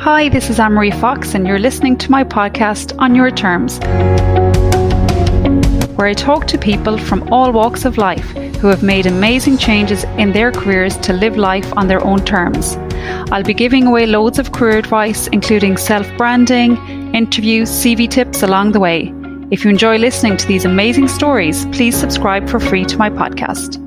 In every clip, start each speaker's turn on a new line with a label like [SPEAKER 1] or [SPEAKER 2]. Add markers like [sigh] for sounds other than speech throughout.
[SPEAKER 1] Hi, this is Anne Marie Fox, and you're listening to my podcast On Your Terms, where I talk to people from all walks of life who have made amazing changes in their careers to live life on their own terms. I'll be giving away loads of career advice, including self branding, interviews, CV tips along the way. If you enjoy listening to these amazing stories, please subscribe for free to my podcast.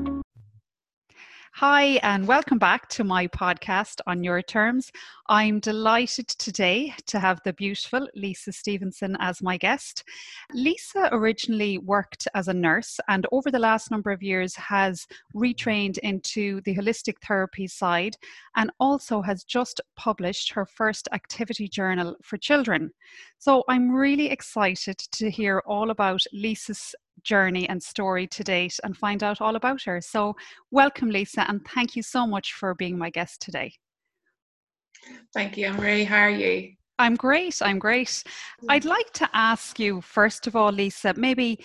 [SPEAKER 1] Hi, and welcome back to my podcast on your terms. I'm delighted today to have the beautiful Lisa Stevenson as my guest. Lisa originally worked as a nurse and over the last number of years has retrained into the holistic therapy side and also has just published her first activity journal for children. So I'm really excited to hear all about Lisa's journey and story to date and find out all about her. So, welcome, Lisa, and thank you so much for being my guest today.
[SPEAKER 2] Thank you, Marie. How are you?
[SPEAKER 1] I'm great. I'm great. I'd like to ask you, first of all, Lisa, maybe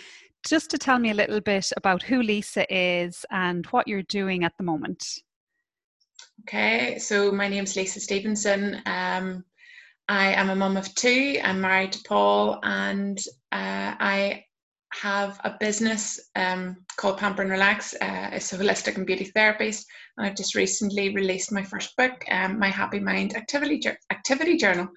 [SPEAKER 1] just to tell me a little bit about who Lisa is and what you're doing at the moment.
[SPEAKER 2] Okay, so my name's Lisa Stevenson. Um, I am a mum of two. I'm married to Paul, and uh, I have a business um, called Pamper and Relax. Uh, it's a holistic and beauty therapist, and I've just recently released my first book, um, My Happy Mind Activity Activity Journal.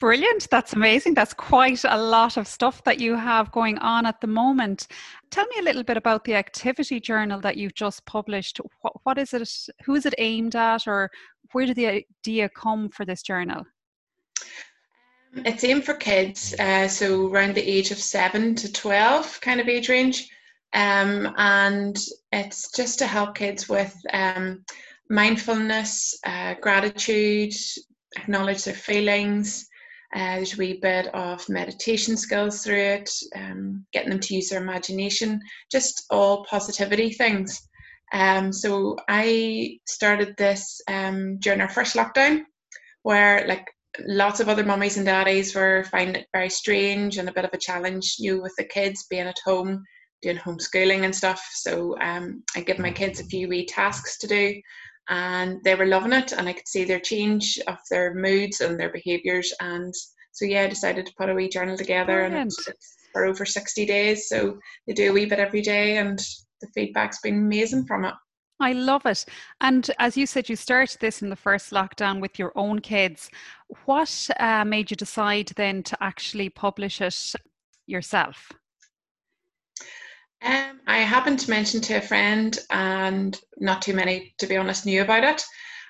[SPEAKER 1] Brilliant! That's amazing. That's quite a lot of stuff that you have going on at the moment. Tell me a little bit about the activity journal that you've just published. what, what is it? Who is it aimed at, or where did the idea come for this journal?
[SPEAKER 2] It's aimed for kids, uh, so around the age of seven to 12 kind of age range. Um, and it's just to help kids with um, mindfulness, uh, gratitude, acknowledge their feelings. Uh, there's a wee bit of meditation skills through it, um, getting them to use their imagination, just all positivity things. Um, so I started this um, during our first lockdown, where like lots of other mummies and daddies were finding it very strange and a bit of a challenge, you know, with the kids being at home, doing homeschooling and stuff. So um, I give my kids a few wee tasks to do, and they were loving it, and I could see their change of their moods and their behaviours. And so yeah, I decided to put a wee journal together, Brilliant. and it's, it's for over sixty days. So they do a wee bit every day, and the feedback's been amazing from it.
[SPEAKER 1] I love it. And as you said, you started this in the first lockdown with your own kids. What uh, made you decide then to actually publish it yourself?
[SPEAKER 2] Um, I happened to mention to a friend, and not too many, to be honest, knew about it.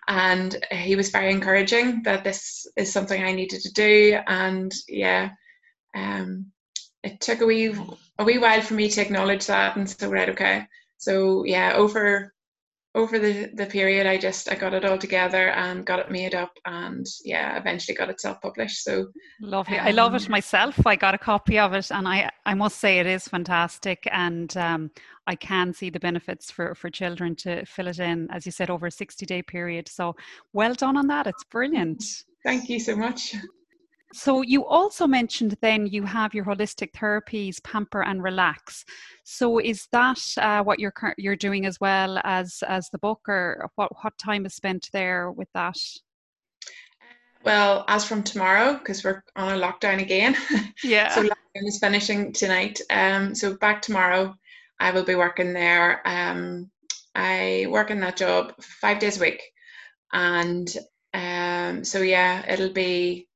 [SPEAKER 2] And he was very encouraging that this is something I needed to do. And yeah, um, it took a wee a wee while for me to acknowledge that and so right, okay. So yeah, over over the, the period i just i got it all together and got it made up and yeah eventually got it self-published. So
[SPEAKER 1] lovely um, i love it um, myself. I got a copy of it and i i must say it is fantastic and um, i can see the benefits for for children to fill it in as you said over a 60 day period. So well done on that. It's brilliant.
[SPEAKER 2] Thank you so much
[SPEAKER 1] so you also mentioned then you have your holistic therapies, pamper and relax. So is that uh, what you're you're doing as well as as the book, or what what time is spent there with that?
[SPEAKER 2] Well, as from tomorrow, because we're on a lockdown again. [laughs]
[SPEAKER 1] Yeah.
[SPEAKER 2] so lockdown is finishing tonight. Um, so back tomorrow, I will be working there. Um, I work in that job five days a week, and um, so yeah, it'll be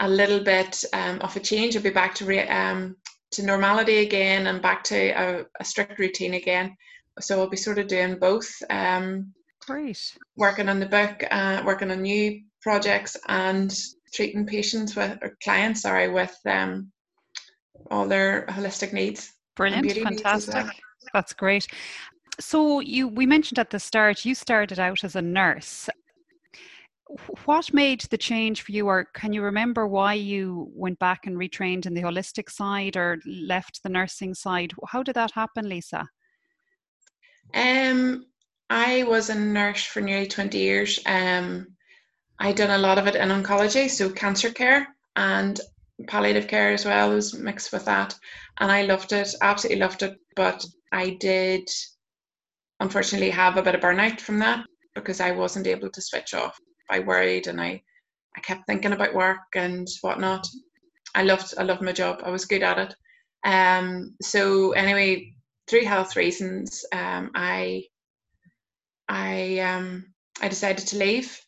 [SPEAKER 2] a little bit um, of a change. I'll be back to re- um, to normality again and back to a, a, strict routine again. So I'll be sort of doing both. Um,
[SPEAKER 1] Great.
[SPEAKER 2] Working on the book, uh, working on new projects, and treating patients with or clients, sorry, with um, all their holistic needs.
[SPEAKER 1] Brilliant, fantastic. Well. That's great. So you we mentioned at the start you started out as a nurse what made the change for you or can you remember why you went back and retrained in the holistic side or left the nursing side? How did that happen lisa?
[SPEAKER 2] Um i was a nurse for nearly 20 years. Um i done a lot of it in oncology so cancer care and palliative care as well was mixed with that and i loved it absolutely loved it but i did unfortunately have a bit of burnout from that because I wasn't able to switch off. I worried and I, I kept thinking about work and whatnot. I loved I loved my job. I was good at it. Um, so anyway, through health reasons, um, I I um, I decided to leave.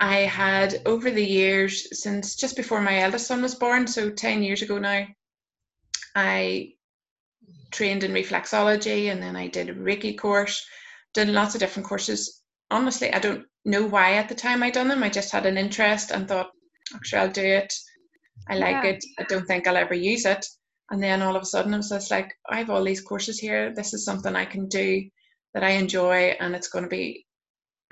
[SPEAKER 2] I had over the years since just before my eldest son was born, so ten years ago now, I trained in reflexology and then I did a Reiki course, did lots of different courses. Honestly, I don't know why at the time I done them. I just had an interest and thought, actually, I'll do it. I like yeah. it. I don't think I'll ever use it. And then all of a sudden, I was just like, I have all these courses here. This is something I can do that I enjoy, and it's going to be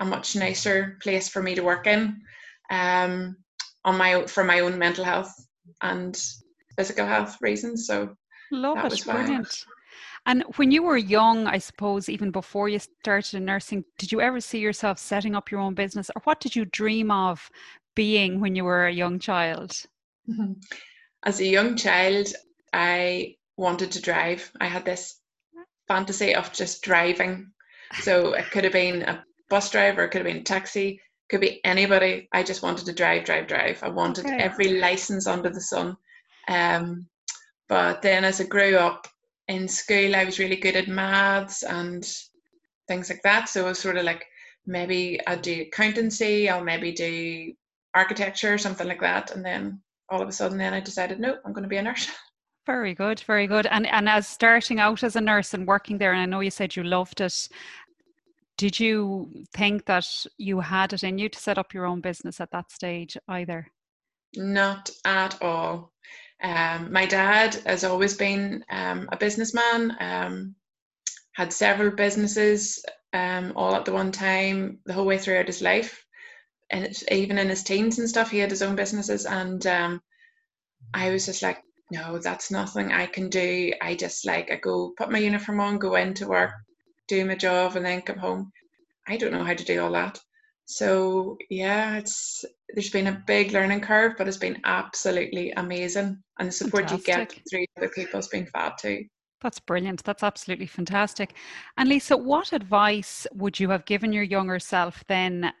[SPEAKER 2] a much nicer place for me to work in, um, on my for my own mental health and physical health reasons. So
[SPEAKER 1] love that it, brilliant. And when you were young, I suppose, even before you started in nursing, did you ever see yourself setting up your own business, or what did you dream of being when you were a young child? [laughs]
[SPEAKER 2] As a young child, I wanted to drive. I had this fantasy of just driving. So it could have been a bus driver, it could have been a taxi, could be anybody. I just wanted to drive, drive, drive. I wanted okay. every license under the sun. Um, but then as I grew up in school, I was really good at maths and things like that. So it was sort of like maybe I'll do accountancy, I'll maybe do architecture, something like that. And then all of a sudden, then I decided, no, I'm going to be a nurse. [laughs]
[SPEAKER 1] Very good, very good. And and as starting out as a nurse and working there, and I know you said you loved it. Did you think that you had it in you to set up your own business at that stage either?
[SPEAKER 2] Not at all. Um, my dad has always been um, a businessman, um, had several businesses um, all at the one time, the whole way throughout his life. And even in his teens and stuff, he had his own businesses. And um, I was just like, no, that's nothing I can do. I just like I go put my uniform on, go into work, do my job, and then come home. I don't know how to do all that. So yeah, it's there's been a big learning curve, but it's been absolutely amazing, and the support fantastic. you get through other people has been fab too.
[SPEAKER 1] That's brilliant. That's absolutely fantastic. And Lisa, what advice would you have given your younger self then?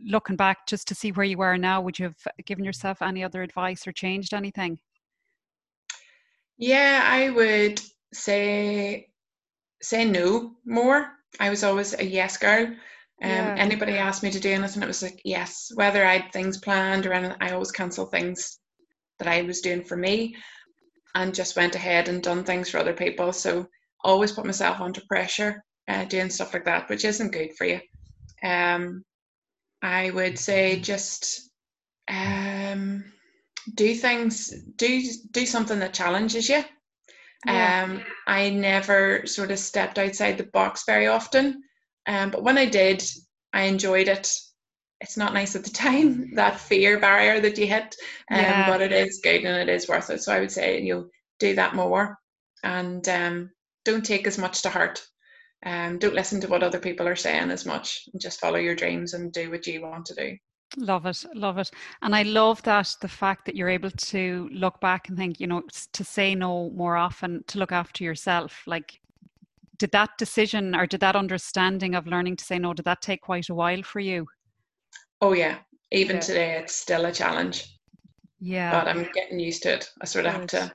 [SPEAKER 1] Looking back, just to see where you are now, would you have given yourself any other advice or changed anything?
[SPEAKER 2] Yeah, I would say say no more. I was always a yes girl. Um, yeah. Anybody asked me to do anything, it was like yes. Whether I had things planned or anything, I always cancel things that I was doing for me, and just went ahead and done things for other people. So always put myself under pressure, uh, doing stuff like that, which isn't good for you. Um, I would say just um, do things do do something that challenges you yeah. um i never sort of stepped outside the box very often um but when i did i enjoyed it it's not nice at the time [laughs] that fear barrier that you hit um yeah. but it is good and it is worth it so i would say you know do that more and um don't take as much to heart um don't listen to what other people are saying as much just follow your dreams and do what you want to do
[SPEAKER 1] Love it, love it. And I love that the fact that you're able to look back and think, you know, to say no more often, to look after yourself. Like, did that decision or did that understanding of learning to say no, did that take quite a while for you?
[SPEAKER 2] Oh, yeah. Even yeah. today, it's still a challenge.
[SPEAKER 1] Yeah.
[SPEAKER 2] But I'm getting used to it. I sort of have to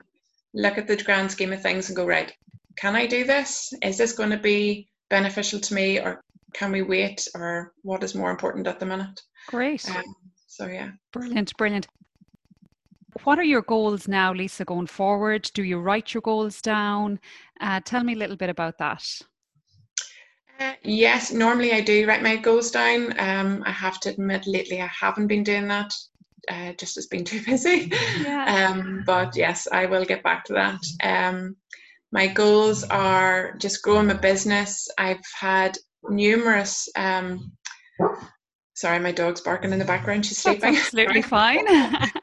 [SPEAKER 2] look at the grand scheme of things and go, right, can I do this? Is this going to be beneficial to me or can we wait or what is more important at the minute?
[SPEAKER 1] Great. Um,
[SPEAKER 2] so yeah.
[SPEAKER 1] Brilliant, brilliant. What are your goals now, Lisa, going forward? Do you write your goals down? Uh, tell me a little bit about that.
[SPEAKER 2] Uh, yes, normally I do write my goals down. Um, I have to admit, lately I haven't been doing that. Uh, just has been [laughs] too busy. Yeah. Um, but yes, I will get back to that. Um, my goals are just growing my business. I've had numerous um, Sorry, my dog's barking in the background. She's sleeping.
[SPEAKER 1] That's [laughs] absolutely fine. [laughs]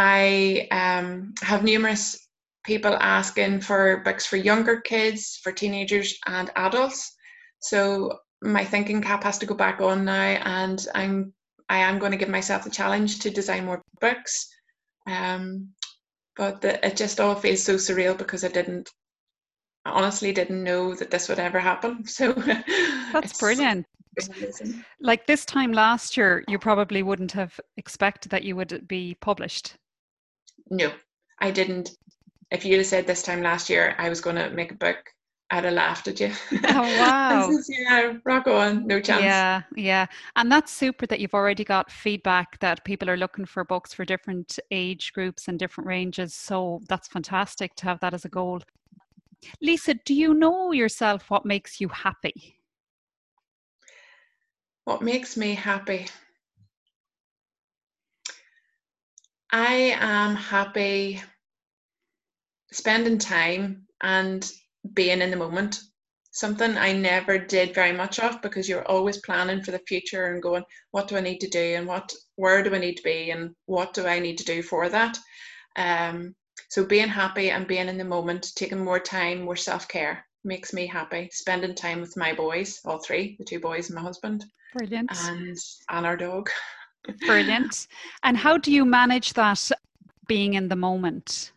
[SPEAKER 2] I um, have numerous people asking for books for younger kids, for teenagers and adults. So my thinking cap has to go back on now, and I'm I am going to give myself the challenge to design more books. Um, but the, it just all feels so surreal because I didn't I honestly didn't know that this would ever happen. [laughs] So [laughs]
[SPEAKER 1] that's brilliant. like this time last year, you probably wouldn't have expected that you would be published.
[SPEAKER 2] No, I didn't. If you'd have said this time last year I was going to make a book, I'd have laughed at you.
[SPEAKER 1] Oh [laughs] wow!
[SPEAKER 2] yeah, rock on, no chance.
[SPEAKER 1] Yeah, yeah, and that's super that you've already got feedback that people are looking for books for different age groups and different ranges. So that's fantastic to have that as a goal. Lisa, do you know yourself what makes you happy?
[SPEAKER 2] What makes me happy? I am happy spending time and being in the moment. Something I never did very much of because you're always planning for the future and going, what do I need to do and what where do I need to be and what do I need to do for that? Um, so being happy and being in the moment, taking more time, more self care makes me happy. Spending time with my boys, all three, the two boys and my husband.
[SPEAKER 1] Brilliant.
[SPEAKER 2] And and our dog. [laughs]
[SPEAKER 1] Brilliant. And how do you manage that being in the moment?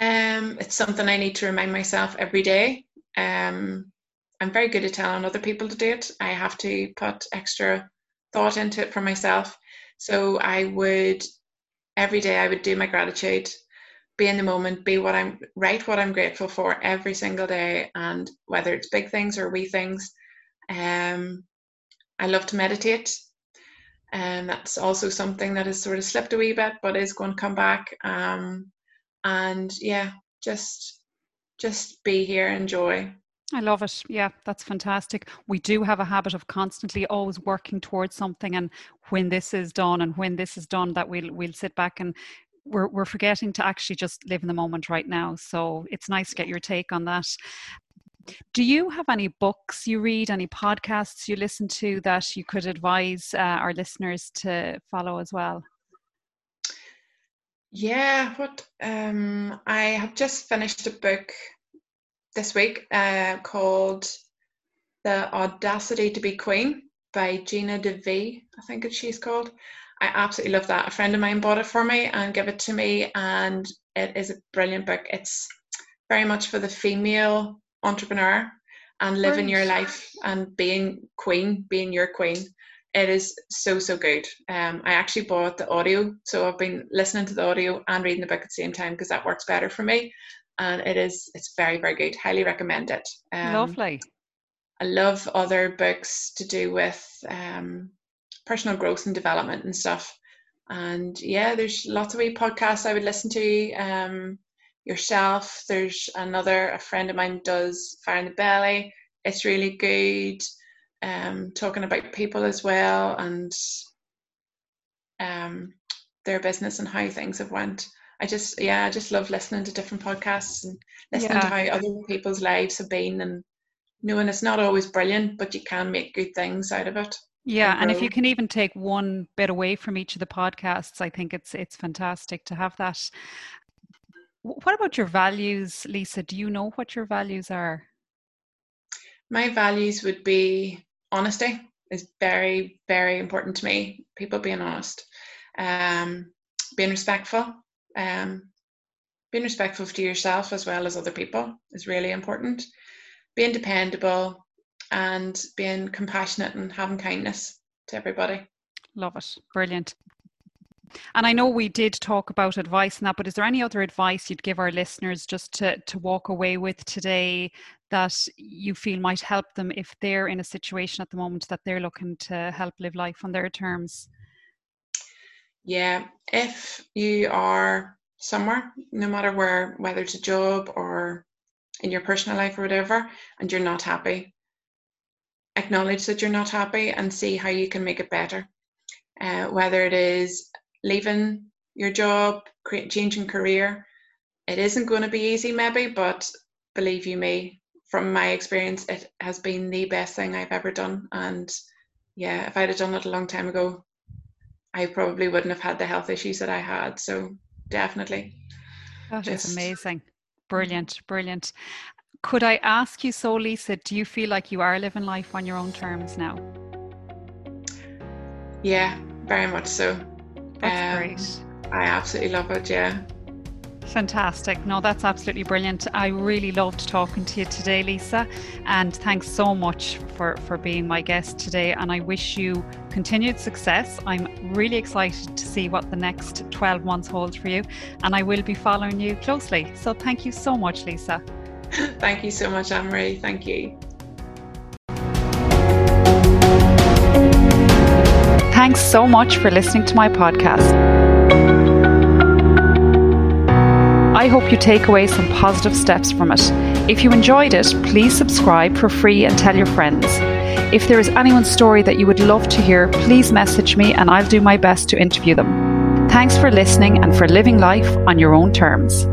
[SPEAKER 2] Um, it's something I need to remind myself every day. Um, I'm very good at telling other people to do it. I have to put extra thought into it for myself. So I would every day I would do my gratitude, be in the moment, be what I'm write what I'm grateful for every single day, and whether it's big things or wee things. Um, I love to meditate, and that's also something that has sort of slipped a wee bit, but is going to come back. Um, and yeah, just just be here, enjoy.
[SPEAKER 1] I love it. Yeah, that's fantastic. We do have a habit of constantly always working towards something, and when this is done, and when this is done, that we'll we'll sit back and we're we're forgetting to actually just live in the moment right now. So it's nice to get your take on that. Do you have any books you read, any podcasts you listen to that you could advise uh, our listeners to follow as well?
[SPEAKER 2] Yeah, what um, I have just finished a book this week uh, called The Audacity to Be Queen by Gina DeVee, I think she's called. I absolutely love that. A friend of mine bought it for me and gave it to me, and it is a brilliant book. It's very much for the female entrepreneur and living your life and being queen, being your queen. It is so so good. Um, I actually bought the audio, so I've been listening to the audio and reading the book at the same time because that works better for me and it is it's very very good. Highly recommend it.
[SPEAKER 1] Um, Lovely.
[SPEAKER 2] I love other books to do with um, personal growth and development and stuff. And yeah, there's lots of wee podcasts I would listen to. Um, yourself. There's another a friend of mine does Fire in the Belly. It's really good. Um, talking about people as well and um, their business and how things have went. I just yeah, I just love listening to different podcasts and listening yeah. to how other people's lives have been and knowing it's not always brilliant, but you can make good things out of it.
[SPEAKER 1] Yeah, and, and if you can even take one bit away from each of the podcasts, I think it's it's fantastic to have that. What about your values, Lisa? Do you know what your values are?
[SPEAKER 2] My values would be honesty is very very important to me. People being honest, um, being respectful, um, being respectful to yourself as well as other people is really important. Being dependable and being compassionate and having kindness to everybody.
[SPEAKER 1] Love it. Brilliant. And I know we did talk about advice and that, but is there any other advice you'd give our listeners just to, to walk away with today that you feel might help them if they're in a situation at the moment that they're looking to help live life on their terms?
[SPEAKER 2] Yeah, if you are somewhere, no matter where, whether it's a job or in your personal life or whatever, and you're not happy, acknowledge that you're not happy and see how you can make it better. Uh, whether it is leaving your job, create, changing career, it isn't going to be easy, maybe, but believe you me, from my experience, it has been the best thing I've ever done. And yeah, if I'd have done it a long time ago, I probably wouldn't have had the health issues that I had. So definitely.
[SPEAKER 1] That just, is amazing. Brilliant, brilliant. Could I ask you so, Lisa, do you feel like you are living life on your own terms now?
[SPEAKER 2] Yeah, very much so.
[SPEAKER 1] That's um, great.
[SPEAKER 2] I absolutely love it, yeah.
[SPEAKER 1] Fantastic. No, that's absolutely brilliant. I really loved talking to you today, Lisa. And thanks so much for, for being my guest today. And I wish you continued success. I'm really excited to see what the next 12 months holds for you. And I will be following you closely. So thank you so much, Lisa. [laughs]
[SPEAKER 2] Thank you so much, Anne-Marie. Thank you.
[SPEAKER 1] Thanks so much for listening to my podcast. I hope you take away some positive steps from it. If you enjoyed it, please subscribe for free and tell your friends. If there is anyone's story that you would love to hear, please message me and I'll do my best to interview them. Thanks for listening and for living life on your own terms.